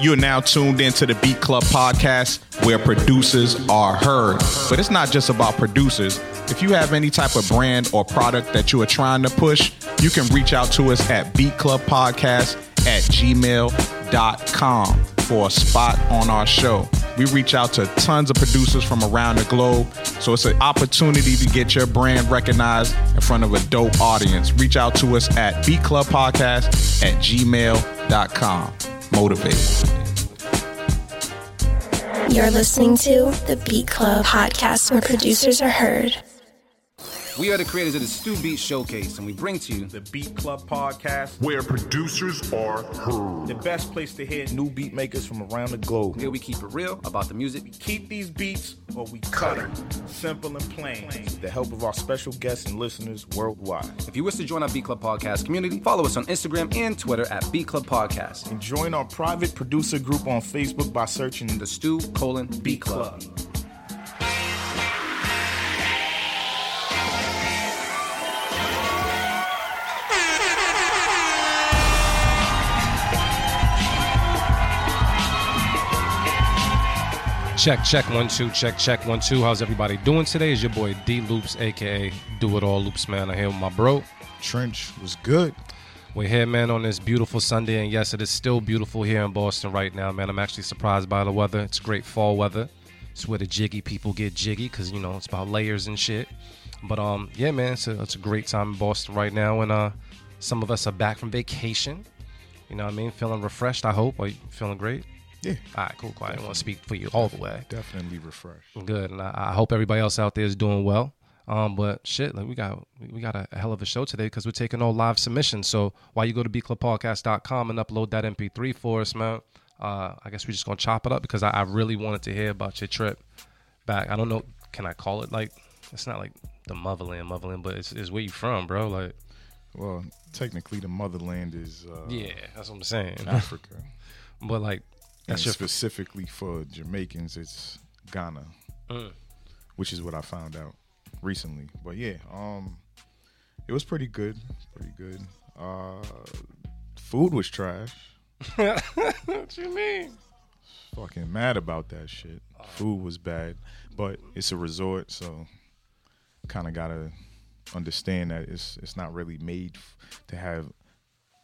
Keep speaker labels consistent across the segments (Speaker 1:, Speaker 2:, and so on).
Speaker 1: You are now tuned into the Beat Club podcast where producers are heard. But it's not just about producers. If you have any type of brand or product that you are trying to push, you can reach out to us at Beat Club Podcast at gmail.com for a spot on our show. We reach out to tons of producers from around the globe, so it's an opportunity to get your brand recognized in front of a dope audience. Reach out to us at Beat Club Podcast at gmail.com.
Speaker 2: You're listening to the Beat Club podcast where producers are heard.
Speaker 3: We are the creators of the Stu Beat Showcase, and we bring to you
Speaker 1: The Beat Club Podcast,
Speaker 4: where producers are heard.
Speaker 1: the best place to hear
Speaker 5: new beat makers from around the globe.
Speaker 3: here we keep it real about the music.
Speaker 1: We keep these beats or we cut them. Simple and plain.
Speaker 5: With the help of our special guests and listeners worldwide.
Speaker 3: If you wish to join our Beat Club Podcast community, follow us on Instagram and Twitter at Beat Club Podcast.
Speaker 5: And join our private producer group on Facebook by searching
Speaker 3: The Stu colon Beat Club.
Speaker 6: Check, check, one, two, check, check, one, two. How's everybody doing today? Is your boy D Loops, aka Do It All Loops, man. I'm here with my bro.
Speaker 5: Trench was good.
Speaker 6: We're here, man, on this beautiful Sunday, and yes, it is still beautiful here in Boston right now, man. I'm actually surprised by the weather. It's great fall weather. It's where the jiggy people get jiggy, because, you know, it's about layers and shit. But, um, yeah, man, it's a, it's a great time in Boston right now, and uh, some of us are back from vacation. You know what I mean? Feeling refreshed, I hope. Are you feeling great?
Speaker 5: Yeah,
Speaker 6: All right, cool, quiet. I didn't want to speak for you all the way.
Speaker 5: definitely refreshed.
Speaker 6: Good, and I, I hope everybody else out there is doing well. Um, but shit, like we got we got a, hell of a show today because we're taking all live submissions. So while you go to beatclubpodcast.com and upload that MP3 for us, man, uh, I guess we're just gonna chop it up because I, I really wanted to hear about your trip back. I don't know, can I call it like it's not like the motherland, motherland, but it's, it's where you from, bro. Like,
Speaker 5: Well, technically, the motherland is uh,
Speaker 6: yeah, that's what I'm saying.
Speaker 5: Africa.
Speaker 6: But like,
Speaker 5: That's
Speaker 6: your
Speaker 5: specifically for Jamaicans. It's Ghana,
Speaker 6: Mm.
Speaker 5: which is what I found out recently. But yeah, um, it was pretty good. Pretty good. Uh, food was trash.
Speaker 6: what you mean?
Speaker 5: Fucking mad about that shit. Food was bad, but it's a resort, so kind of gotta understand that it's it's not really made f- to have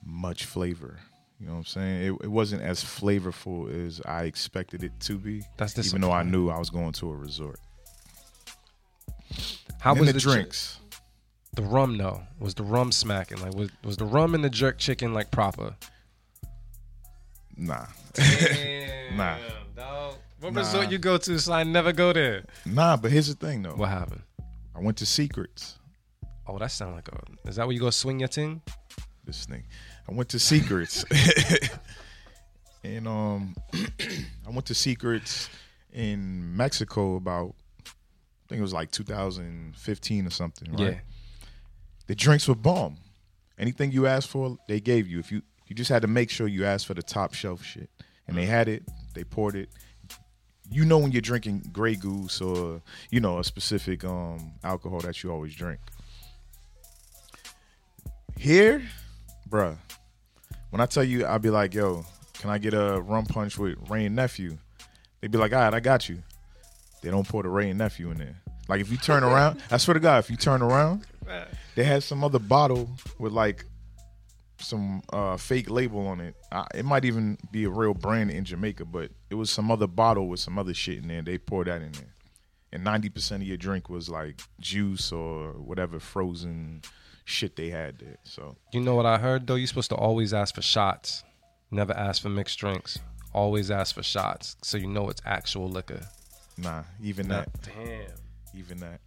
Speaker 5: much flavor. You know what I'm saying? It, it wasn't as flavorful as I expected it to be.
Speaker 6: That's
Speaker 5: even though I knew I was going to a resort.
Speaker 6: How
Speaker 5: And
Speaker 6: was
Speaker 5: the,
Speaker 6: the chi-
Speaker 5: drinks?
Speaker 6: The rum though was the rum smacking like was was the rum and the jerk chicken like proper?
Speaker 5: Nah,
Speaker 6: Damn,
Speaker 5: Nah.
Speaker 6: dog. What
Speaker 5: Nah.
Speaker 6: resort you go to? So I never go there.
Speaker 5: nah. But here's the thing, though.
Speaker 6: What happened?
Speaker 5: I went to Secrets.
Speaker 6: Oh, that sound like a. Is that where you go swing your ting?
Speaker 5: This thing. I went to Secrets, and um, I went to Secrets in Mexico about I think it was like 2015 or something. Right?
Speaker 6: Yeah.
Speaker 5: The drinks were bomb. Anything you asked for, they gave you. If you you just had to make sure you asked for the top shelf shit, and they had it. They poured it. You know when you're drinking Grey Goose or you know a specific um alcohol that you always drink. Here, bruh, when I tell you, I'll be like, yo, can I get a rum punch with Wray & Nephew? They'd be like, all right, I got you. They don't pour the Wray & Nephew in there. Like if you turn around, I swear to God, if you turn around, they had some other bottle with like some uh, fake label on it. Uh, it might even be a real brand in Jamaica, but it was some other bottle with some other shit in there. They poured that in there, and ninety percent of your drink was like juice or whatever frozen shit they had there. So
Speaker 6: You know what I heard though? You're supposed to always ask for shots. Never ask for mixed drinks. Always ask for shots, so you know it's actual liquor.
Speaker 5: nah, even that,
Speaker 6: Damn.
Speaker 5: even that.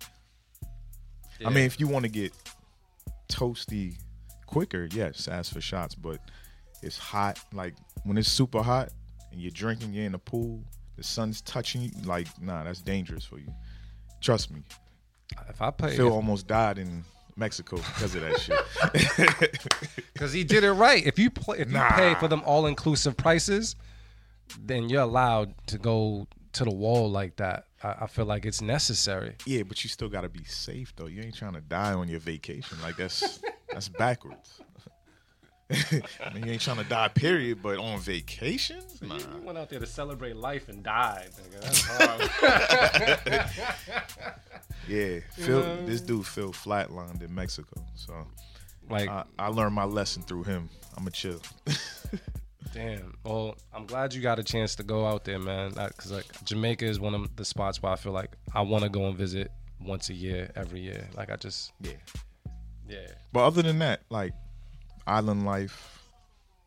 Speaker 5: I mean, if you want to get toasty quicker, yes, ask for shots. But it's hot. Like when it's super hot and you're drinking, you're in the pool, the sun's touching you. Like, nah, that's dangerous for you. Trust me.
Speaker 6: if I pay,
Speaker 5: Phil almost died in Mexico because of that shit.
Speaker 6: because he did it right. If you play, if you
Speaker 5: Nah.
Speaker 6: pay for them all inclusive prices, then you're allowed to go to the wall like that. I, I feel like it's necessary.
Speaker 5: yeah, but you still gotta be safe though. You ain't trying to die on your vacation. Like that's that's backwards. I mean, you ain't trying to die, period. But on vacation, nah.
Speaker 6: You went out there to celebrate life and died. Nigga. That's hard.
Speaker 5: Yeah. Phil, this dude Phil flatlined in Mexico, so
Speaker 6: like,
Speaker 5: I, I learned my lesson through him. I'm a chill.
Speaker 6: damn. Well, I'm glad you got a chance to go out there, man. Because like Jamaica is one of the spots where I feel like I want to go and visit once a year, every year. Like I just,
Speaker 5: yeah.
Speaker 6: yeah,
Speaker 5: But other than that, like island life,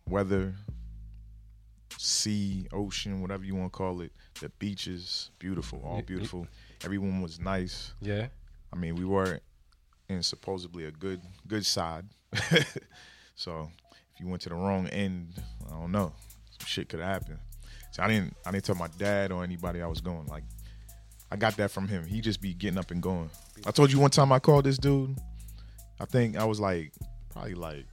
Speaker 5: weather, sea, ocean, whatever you want to call it, the beaches, beautiful, all
Speaker 6: Y- y-
Speaker 5: beautiful. Everyone was nice.
Speaker 6: yeah.
Speaker 5: I mean, we were in supposedly a good good side. so if you went to the wrong end, I don't know, some shit could happen. So I didn't I didn't tell my dad or anybody I was going. Like I got that from him. He just be getting up and going. I told you one time I called this dude. I think I was like probably like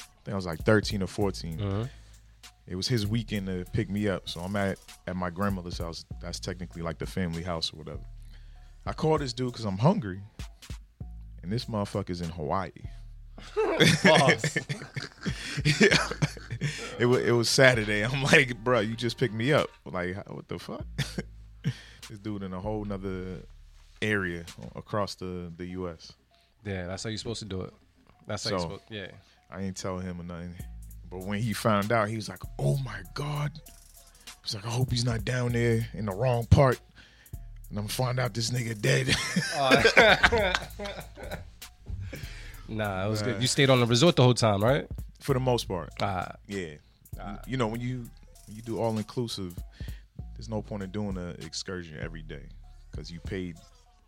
Speaker 5: I think I was like 13 or 14.
Speaker 6: Mhm.
Speaker 5: It was his weekend to pick me up. So I'm at at my grandmother's house. That's technically like the family house or whatever. I called this dude because I'm hungry. And this motherfucker's in Hawaii. Yeah. it was it was Saturday. I'm like, bro, you just picked me up. Like, what the fuck? this dude in a whole nother area across the the U.S.
Speaker 6: yeah, that's how you're supposed to do it. That's how you're supposed. Yeah.
Speaker 5: I ain't tell him or nothing. But when he found out, he was like, "Oh my god!" He's like, "I hope he's not down there in the wrong part." And I'm gonna find out this nigga dead.
Speaker 6: Nah, it was good. You stayed on the resort the whole time, right?
Speaker 5: For the most part,
Speaker 6: Ah,
Speaker 5: yeah. you know, when you when you do all inclusive, there's no point in doing an excursion every day because you paid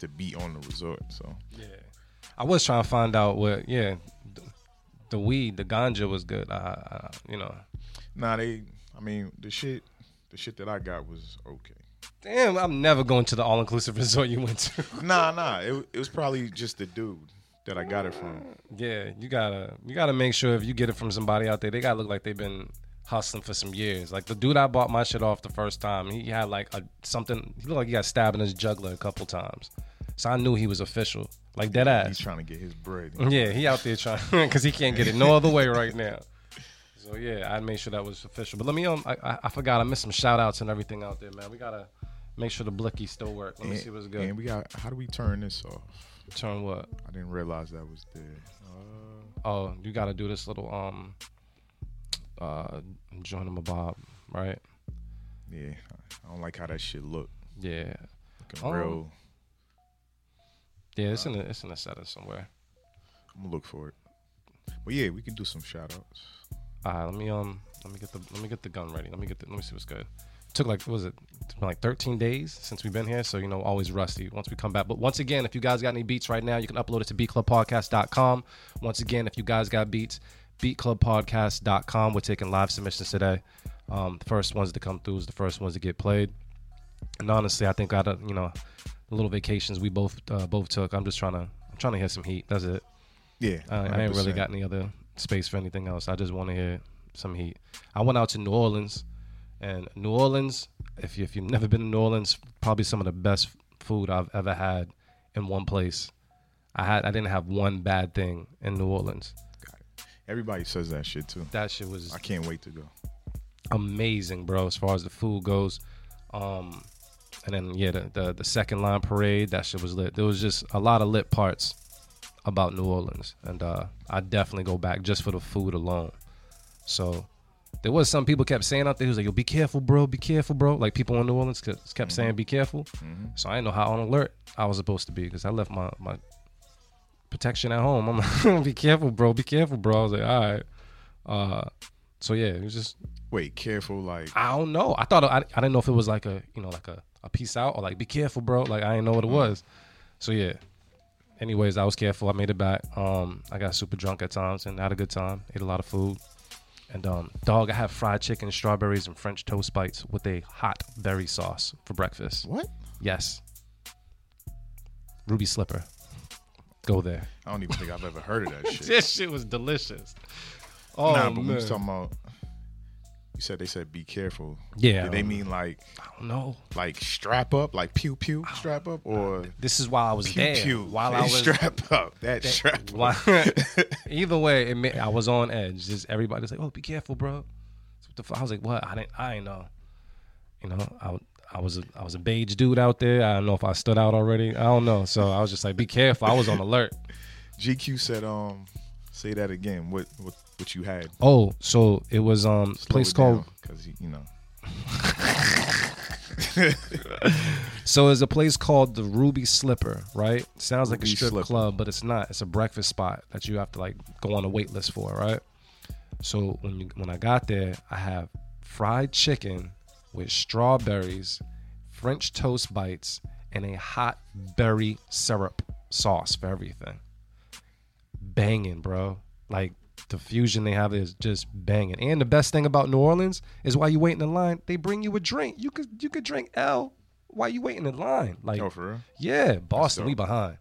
Speaker 5: to be on the resort. So
Speaker 6: yeah. I was trying to find out what. Yeah, the, weed, the ganja was good. I, I, you know.
Speaker 5: nah, they. I mean, the shit, the shit that I got was okay.
Speaker 6: Damn, I'm never going to the all inclusive resort you went to.
Speaker 5: Nah, nah. It, it was probably just the dude that I got it from.
Speaker 6: yeah, you gotta you gotta make sure if you get it from somebody out there, they gotta look like they've been hustling for some years. Like the dude I bought my shit off the first time, he had like a something. He looked like he got stabbed in his jugular a couple times, so I knew he was official, like dead ass.
Speaker 5: He's trying to get his bread.
Speaker 6: Yeah, he out there trying because he can't get it no other way right now. So yeah, I made sure that was official. But let me um, I, I, I forgot I missed some shout outs and everything out there, man. We gotta make sure the blicky still work. Let me
Speaker 5: And-
Speaker 6: see what's good.
Speaker 5: And we got. How do we turn this off?
Speaker 6: Turn what?
Speaker 5: I didn't realize that was there. Uh,
Speaker 6: Oh, you gotta do this little um, uh, join him a bob, right?
Speaker 5: yeah, I don't like how that shit look.
Speaker 6: Yeah,
Speaker 5: Looking
Speaker 6: Oh.
Speaker 5: real.
Speaker 6: Yeah. It's in the it's in the settings somewhere.
Speaker 5: I'm gonna look for it. But yeah, we can do some shout outs.
Speaker 6: All right, let me um, let me get the let me get the gun ready. Let me get the let me see what's good. It took like what was it It's been like 13 days since we've been here, so you know always rusty once we come back. But once again, if you guys got any beats right now, you can upload it to beatclubpodcast.com. Once again, if you guys got beats, beatclubpodcast.com. We're taking live submissions today. Um, the first ones to come through is the first ones to get played. And honestly, I think of you know the little vacations we both uh, both took, I'm just trying to I'm trying to hit some heat. That's it.
Speaker 5: Yeah,
Speaker 6: I, I ain't really got any other space for anything else. I just want to hear some heat. I went out to New Orleans, and New Orleans, if, you, if you've never been to New Orleans, probably some of the best food I've ever had in one place. I had I didn't have one bad thing in New Orleans.
Speaker 5: Everybody says that shit too.
Speaker 6: That shit was
Speaker 5: I can't wait to go.
Speaker 6: amazing, bro. As far as the food goes, um, and then yeah, the, the the second line parade, that shit was lit. There was just a lot of lit parts about New Orleans, and uh, I definitely go back just for the food alone. So there was some people kept saying out there, who's like, "Yo, be careful, bro. Be careful, bro." Like people in New Orleans kept, kept saying, "Be careful." So I didn't know how on alert I was supposed to be because I left my my protection at home. I'm like, "Be careful, bro. Be careful, bro." I was like, "All right." Uh, so yeah, it was just
Speaker 5: Wait, careful, like
Speaker 6: I don't know. I thought I, I didn't know if it was like a you know like a, a peace out or like be careful, bro. Like I didn't know what it was. So yeah. Anyways, I was careful. I made it back. Um, I got super drunk at times and had a good time. Ate a lot of food. And um, dog, I had fried chicken, strawberries, and French toast bites with a hot berry sauce for breakfast.
Speaker 5: what?
Speaker 6: Yes. Ruby Slipper. Go there.
Speaker 5: I don't even think I've ever heard of that shit.
Speaker 6: This shit was delicious. Oh
Speaker 5: nah, but we
Speaker 6: man.
Speaker 5: was talking about You said they said be careful.
Speaker 6: Yeah.
Speaker 5: Did they mean like
Speaker 6: I don't know.
Speaker 5: like strap up, like pew pew strap up, or
Speaker 6: This is why I was
Speaker 5: pew
Speaker 6: there.
Speaker 5: pew
Speaker 6: While I was
Speaker 5: strap up? That strap.
Speaker 6: Why- Either way, it ma- I was on edge. Just everybody's like, "Oh, be careful, bro." So what the fuck? I was like, "What? I didn't. I ain't know." You know, I I was a I was a beige dude out there. I don't know if I stood out already. I don't know. So I was just like, "Be careful." I was on alert.
Speaker 5: GQ said, um, say that again. What what what you had?
Speaker 6: Oh, so it was um place called
Speaker 5: because you know.
Speaker 6: So it's a place called the Ruby Slipper, right? Sounds like a strip
Speaker 5: Slipper.
Speaker 6: club, but it's not. It's a breakfast spot that you have to like go on a wait list for, right? So when you, when I got there, I have fried chicken with strawberries, French toast bites, and a hot berry syrup sauce for everything. Banging, bro. Like the fusion they have is just banging. And the best thing about New Orleans is while you wait in the line, they bring you a drink. You could you could drink L while you waiting in line. Like
Speaker 5: Oh, for real?
Speaker 6: yeah, Boston, we behind.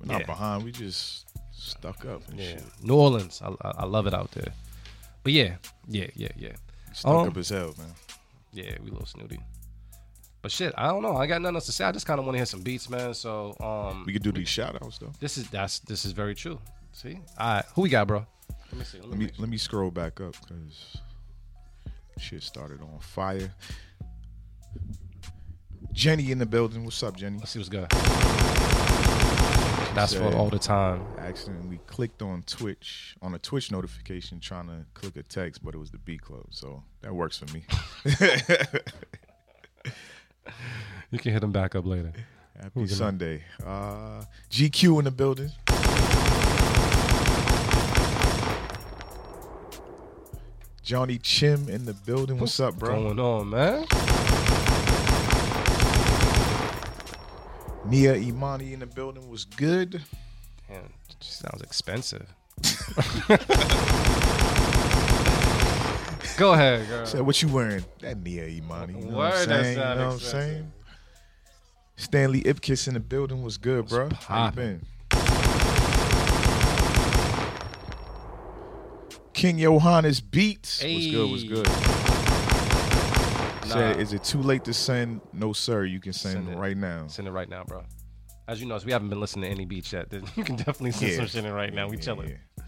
Speaker 5: We're not
Speaker 6: Yeah.
Speaker 5: behind. We just stuck up. And
Speaker 6: Yeah,
Speaker 5: shit.
Speaker 6: New Orleans, I, I I love it out there. But yeah, yeah, yeah, yeah,
Speaker 5: Stuck
Speaker 6: Um,
Speaker 5: up as hell, man.
Speaker 6: yeah. We a little snooty. But shit, I don't know. I got nothing else to say. I just kind of want to hear some beats, man. So um,
Speaker 5: We could do these shout outs though.
Speaker 6: this is that's this is very true. See, all right, who we got, bro? Let me see. Let me,
Speaker 5: Let me
Speaker 6: make
Speaker 5: let me scroll back up because shit started on fire. Jenny in the building. What's up, Jenny?
Speaker 6: Let's see what's good. That's for all the time.
Speaker 5: accidentally clicked on Twitch on a Twitch notification trying to click a text, but it was the B Club, so that works for me.
Speaker 6: You can hit him back up later.
Speaker 5: Happy Sunday. Uh, GQ in the building. Johnny Chim in the building. What's up, bro?
Speaker 6: What's Going on, man?
Speaker 5: Nia Imani in the building was good.
Speaker 6: Damn, sounds expensive. Go ahead, girl.
Speaker 5: Said, what you wearing? That Nia Imani. You know what I'm
Speaker 6: that
Speaker 5: saying? You know what I'm saying? Stanley Ipkiss in the building was good, bro. How you been? King Johannes Beats. What's good? What's good? Said, is it too late to send? No, sir. You can send,
Speaker 6: Send it.
Speaker 5: right now.
Speaker 6: Send it right now, bro. As you know, we haven't been listening to any beats yet. You can definitely send some shit in right now. We
Speaker 5: Yeah,
Speaker 6: chilling.
Speaker 5: yeah.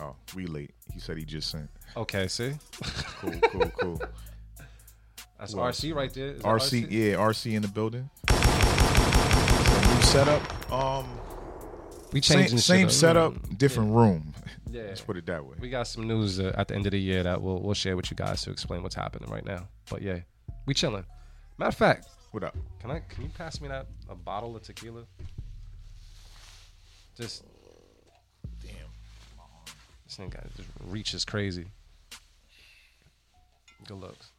Speaker 5: Oh, we late. He said he just sent.
Speaker 6: Okay, see,
Speaker 5: Cool, cool, cool.
Speaker 6: that's
Speaker 5: Who else?
Speaker 6: RC right there. Is that
Speaker 5: RC, yeah, RC in the building. So new setup. Um,
Speaker 6: we
Speaker 5: same,
Speaker 6: changing
Speaker 5: same
Speaker 6: shit up.
Speaker 5: setup, different room.
Speaker 6: Yeah.
Speaker 5: Let's put it that way.
Speaker 6: We got some news uh, at the end of the year that we'll we'll share with you guys to explain what's happening right now. But yeah, we chilling. Matter of fact,
Speaker 5: What up?
Speaker 6: can I can you pass me that a bottle of tequila? Just
Speaker 5: Damn.
Speaker 6: this thing got just reach is crazy. Good looks.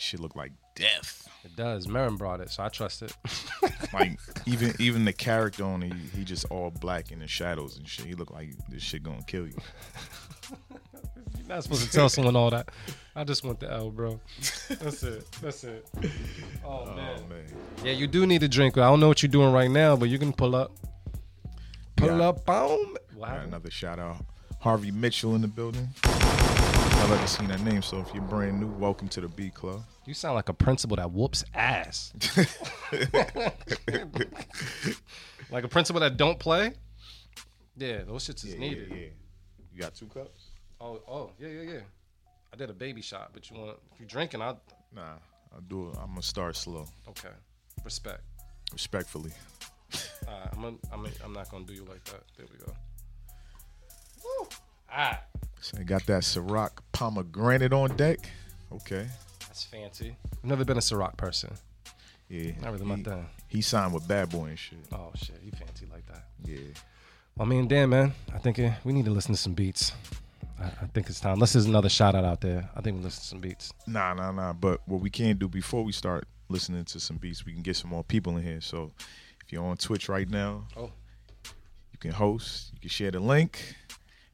Speaker 5: Shit look like death.
Speaker 6: It does. Merren brought it, so I trust it.
Speaker 5: Like even even the character on it, he, just all black in the shadows and shit. He look like this shit gonna kill you.
Speaker 6: You're not supposed to tell someone all that. I just want the L, bro. That's it. That's it. Oh, oh man.
Speaker 5: Oh man.
Speaker 6: Yeah, you do need a drink. I don't know what you're doing right now, but you can pull up. Pull
Speaker 5: Yeah.
Speaker 6: up, boom. Happened?
Speaker 5: another shout out. Harvey Mitchell in the building. I've ever seen that name, so if you're brand new, welcome to the B Club.
Speaker 6: You sound like a principal that whoops ass. like a principal that don't play. Yeah, those shits is needed.
Speaker 5: yeah. You got two cups?
Speaker 6: Oh, oh, yeah, yeah, yeah. I did a baby shot, but you want if you're drinking, I
Speaker 5: Nah, I'll do it. I'm gonna start slow,
Speaker 6: okay. Respect.
Speaker 5: respectfully.
Speaker 6: All right, I'm gonna, I'm gonna, I'm not gonna do you like that. There we go. Woo. Ah,
Speaker 5: So I got that Ciroc pomegranate on deck. Okay.
Speaker 6: that's fancy. I've never been a Ciroc person.
Speaker 5: Yeah.
Speaker 6: Not really my
Speaker 5: he,
Speaker 6: thing.
Speaker 5: he signed with Bad Boy and shit.
Speaker 6: Oh shit, he fancy like that?
Speaker 5: Yeah.
Speaker 6: Well, I mean, damn, man. I think uh, we need to listen to some beats. I, I think it's time. Unless there's another shout out out there. I think we listen to some beats.
Speaker 5: Nah, nah, nah. But what we can do before we start listening to some beats, we can get some more people in here. So if you're on Twitch right now,
Speaker 6: Oh.
Speaker 5: you can host. You can share the link.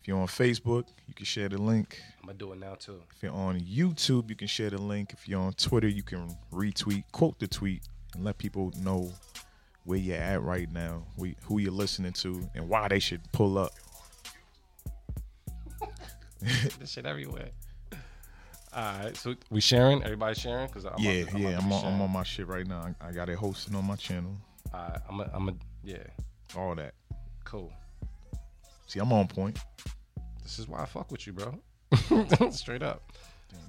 Speaker 5: If you're on Facebook, you can share the link.
Speaker 6: I'm gonna do it now too.
Speaker 5: If you're on YouTube, you can share the link. If you're on Twitter, you can retweet, quote the tweet, and let people know where you're at right now, wh- who you're listening to, and why they should pull up.
Speaker 6: this shit everywhere. All right, so we sharing. Everybody sharing? Cause I'm
Speaker 5: yeah,
Speaker 6: about to- I'm
Speaker 5: yeah. I'm on, I'm on my shit right now. I, I got it hosted on my channel.
Speaker 6: All right, I'm a, I'm a, yeah,
Speaker 5: All that.
Speaker 6: cool.
Speaker 5: See, I'm on point.
Speaker 6: This is why I fuck with you, bro. Straight up.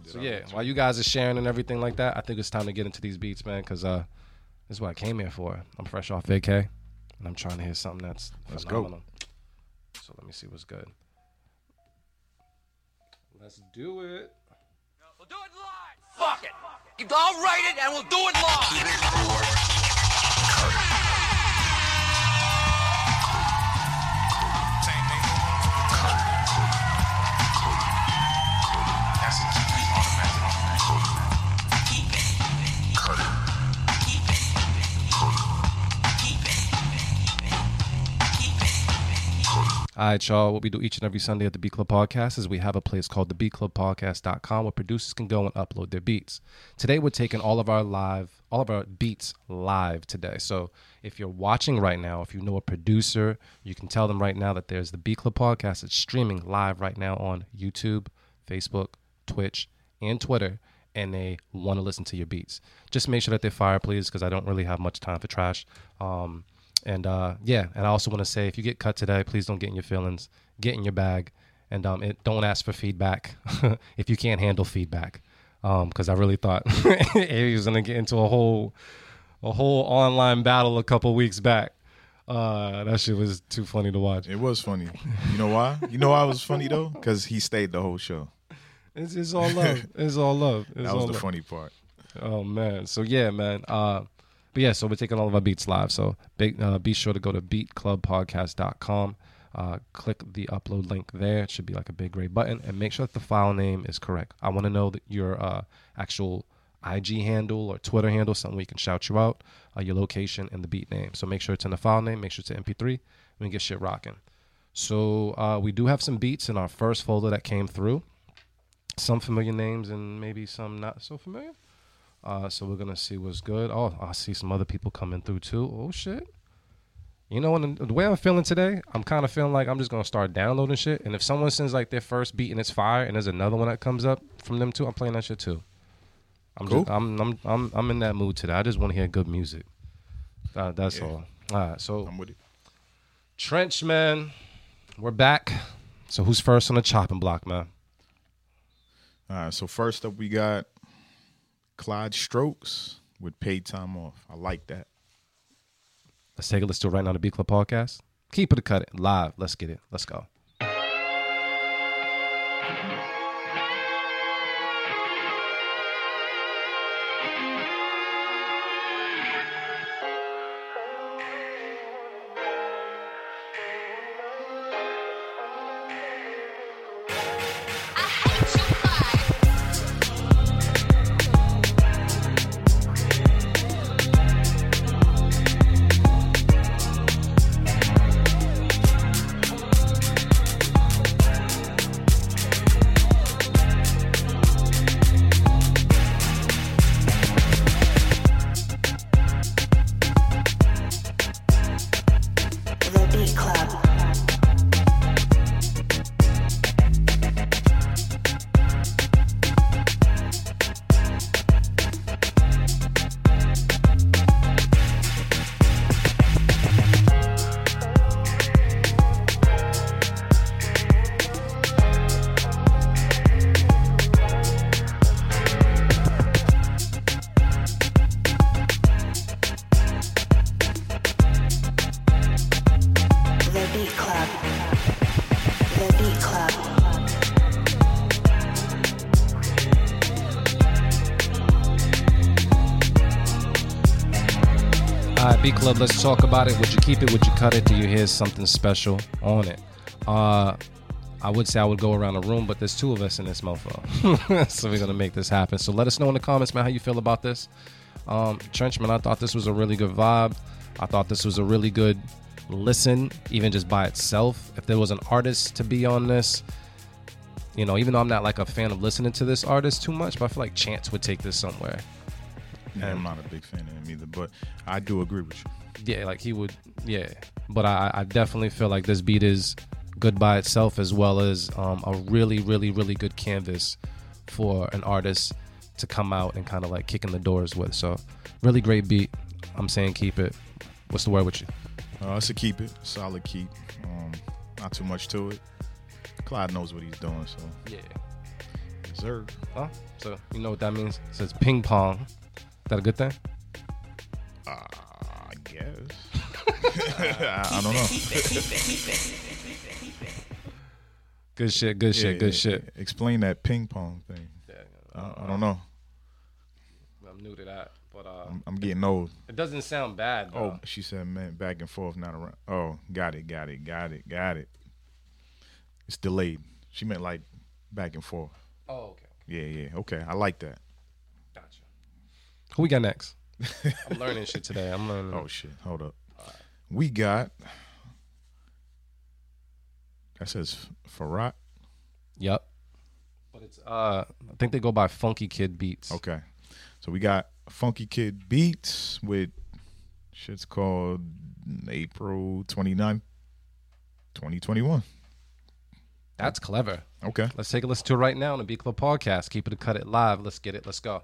Speaker 6: So yeah, while you guys are sharing and everything like that, I think it's time to get into these beats, man, because uh, this is what I came here for. I'm fresh off vacay, and I'm trying to hear something that's
Speaker 5: Let's go.
Speaker 6: phenomenal. So let me see what's good. Let's do it.
Speaker 7: We'll do it live. Fuck it. I'll write it and we'll do it live.
Speaker 6: All right, y'all. What we do each and every Sunday at the Beat Club Podcast is we have a place called thebeatclubpodcast.com where producers can go and upload their beats. Today, we're taking all of our live, all of our beats live today. So if you're watching right now, if you know a producer, you can tell them right now that there's the Beat Club Podcast. It's streaming live right now on YouTube, Facebook, Twitch, and Twitter. And they want to listen to your beats. Just make sure that they're fire, please, because I don't really have much time for trash. Um, and uh, yeah, and I also want to say if you get cut today, please don't get in your feelings. Get in your bag, and um, it, don't ask for feedback if you can't handle feedback. Because I really thought he was gonna get into a whole a whole online battle a couple weeks back. Uh, that shit was too funny to watch.
Speaker 5: It was funny. You know why? You know why it was funny though? Because he stayed the whole show.
Speaker 6: It's, it's all love. It's all love. It's
Speaker 5: That was the
Speaker 6: love.
Speaker 5: funny part.
Speaker 6: Oh man. So yeah, man. Uh but yeah, so we're taking all of our beats live. So big uh, be sure to go to beatclubpodcast.com. Uh, click the upload link there. It should be like a big gray button and make sure that the file name is correct. I want to know that your uh, actual IG handle or Twitter handle, something we can shout you out, uh, your location and the beat name. So make sure it's in the file name, make sure it's an MP3, and we get shit rocking. So uh, we do have some beats in our first folder that came through. Some familiar names and maybe some not so familiar. Uh, so we're gonna see what's good. Oh, I see some other people coming through too. Oh shit. You know, when the way I'm feeling today, I'm kind of feeling like I'm just gonna start downloading shit. And if someone sends like their first beat and it's fire, and there's another one that comes up from them too, I'm playing that shit too. I'm
Speaker 5: Cool.
Speaker 6: just, I'm, I'm I'm I'm in that mood today. I just want to hear good music. Uh, that's
Speaker 5: Yeah.
Speaker 6: all. All right, so
Speaker 5: I'm with it.
Speaker 6: Trench man, we're back. So who's first on the chopping block, man?
Speaker 5: All right. So first up, we got Clyde Strokes with paid time off. I like that.
Speaker 6: Let's take a listen to it right now. The B Club Podcast. Keep it, cut it live. Let's get it. Let's go.
Speaker 2: Club,
Speaker 6: let's talk about it. Would you keep it? Would you cut it? Do you hear something special on it? Uh, I would say I would go around the room, but there's two of us in this mofo. so we're going to make this happen. So let us know in the comments, man, how you feel about this. Um, Trenchman, I thought this was a really good vibe. I thought this was a really good listen, even just by itself. If there was an artist to be on this, you know, even though I'm not like a fan of listening to this artist too much, but I feel like Chance would take this somewhere.
Speaker 5: Yeah, I'm not a big fan of him either, but I do agree with you.
Speaker 6: yeah, like he would, yeah. But I, I definitely feel like this beat is good by itself, as well as um, a really, really, really good canvas for an artist to come out and kind of like kick in the doors with. So, really great beat. I'm saying keep it. What's the word with you?
Speaker 5: Uh, it's a keep it, solid keep. Um, not too much to it. Clyde knows what he's doing, so
Speaker 6: Yeah.
Speaker 5: deserve.
Speaker 6: Huh? So you know what that means? It says ping pong. Is that a good thing?
Speaker 5: I guess. I, I don't know.
Speaker 6: Good shit. Good shit.
Speaker 5: Yeah,
Speaker 6: Good shit.
Speaker 5: Explain that ping pong thing. I, I don't know.
Speaker 6: I'm new to that, but uh,
Speaker 5: I'm, I'm getting old.
Speaker 6: it doesn't sound bad.
Speaker 5: Oh, she said, man, back and forth, not around. Oh, got it, got it, got it, got it. It's delayed. She meant like back and forth.
Speaker 6: Oh, okay.
Speaker 5: Yeah, yeah. Okay, I like that.
Speaker 6: Gotcha. Who we got next? I'm learning shit today. I'm learning.
Speaker 5: Oh shit, hold up. We got. That says Farrat.
Speaker 6: Yep. But it's uh, I think they go by Funky Kid Beats.
Speaker 5: Okay, so we got Funky Kid Beats with shit's called April 29th, 2021.
Speaker 6: That's clever.
Speaker 5: Okay.
Speaker 6: Let's take a listen to it right now on the B Club podcast. Keep it a cut it live. Let's get it. Let's go.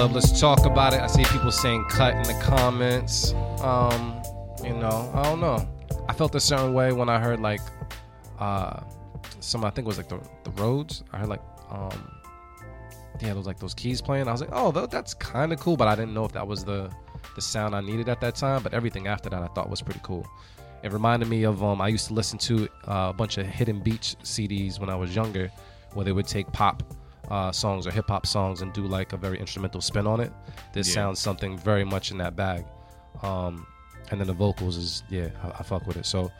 Speaker 2: Club,
Speaker 6: let's talk about it. I see people saying cut in the comments. Um, you know, I don't know. I felt a certain way when I heard like uh some I think it was like the the roads. I heard like um yeah, those like those keys playing. I was like, oh, that's kind of cool, but I didn't know if that was the the sound I needed at that time. But everything after that, I thought was pretty cool. It reminded me of um I used to listen to uh, a bunch of Hidden Beach CDs when I was younger, where they would take pop uh, songs or hip hop songs and do like a very instrumental spin on it. This
Speaker 5: Yeah.
Speaker 6: sounds something very much in that bag. Um, and then the vocals is yeah, I, I fuck with it. So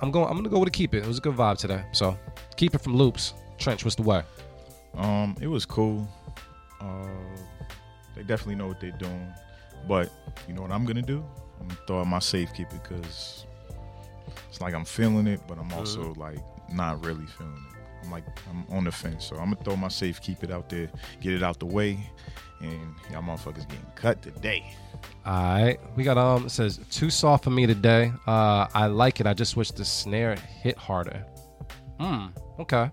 Speaker 6: I'm going. I'm gonna go with a keep it. It was a good vibe today. So keep it from loops. Trench, what's the way?
Speaker 5: Um, it was cool. Uh, they definitely know what they're doing, but you know what I'm gonna do? I'm gonna throw out my safekeeper because it's like I'm feeling it, but I'm also like not really feeling it. I'm like I'm on the fence, so I'm gonna throw my safe, keep it out there, get it out the way, and y'all motherfuckers getting cut today.
Speaker 6: All right, we got um. It says too soft for me today. Uh, I like it. I just wish the snare hit harder. Hmm. Okay.